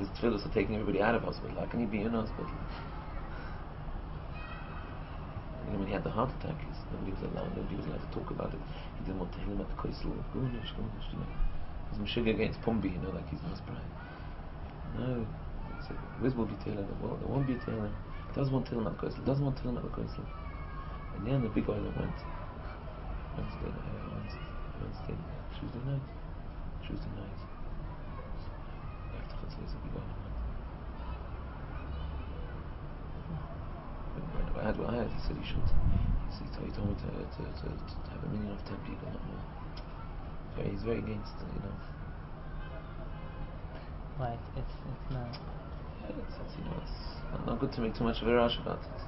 his tefillahs are taking everybody out of hospital. How can he be in hospital? You when he had the heart attack, nobody was allowed, nobody was allowed to talk about it. He didn't want to hear him at the Koisel. Gunish, Gunish, you know. He's Meshuggah against Pumbi, you know, like he's most pride. No. Said, Wiz will be him, well, there won't be him. Doesn't want to him at the Koisel, doesn't want to him at the Koisel. And then the big oil went. Wednesday, uh, Wednesday, I had, I had, he said he should. He, said, he told me to, to, to, to have a million of ten people, not more. Very, he's very against, you know. Right, it's it's not. Yeah, it's, it's, you know, it's not, not good to make too much of a rush about it.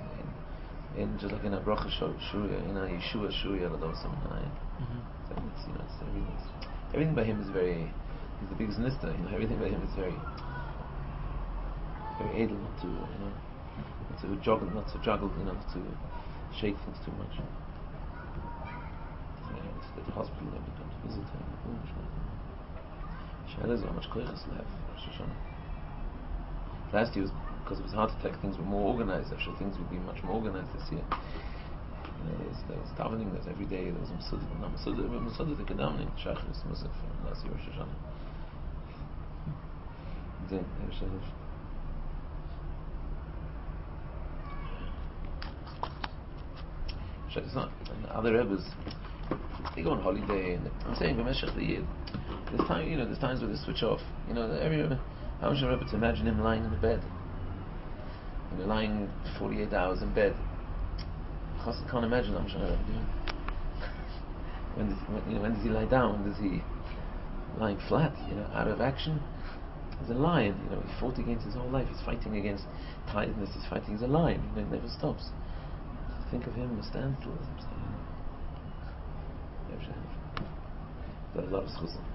In, in just like in a bracha shuya, in a Yeshua shuya, l'dosam nine. Mm-hmm. It's, you know, it's everything. Everything by him is very. He's the biggest nista. You know, everything by him is very, very able to, you know, to juggle, not to juggle, you know, not to shake things too much. At the hospital, they come to visit him. Shaila is how much koiches left. Last year was because of his heart attack, things were more organized. Sure things would be much more organized this year. You know, there was, there was davening, there was every day, there was Masud, no, Masud, Masud, the Kedamning, Shachris, Musaf, last year Rosh Hashanah. Then, Rosh Hashanah. It's not, and other Rebbes, they go on holiday, and I'm saying, B'meshach the year, there's time, you know, there's times where they switch off. You know, every how much Rebbe to imagine him lying in the bed, you know, lying 48 hours in bed. I can't imagine how much Rebbe doing. When when, you know, when does he lie down? Does he lying flat? You know, out of action. He's a lion. You know, he fought against his whole life. He's fighting against tiredness. He's fighting. He's a lion. You know, he never stops. Think of him as a standstill. There's a lot of schuzim.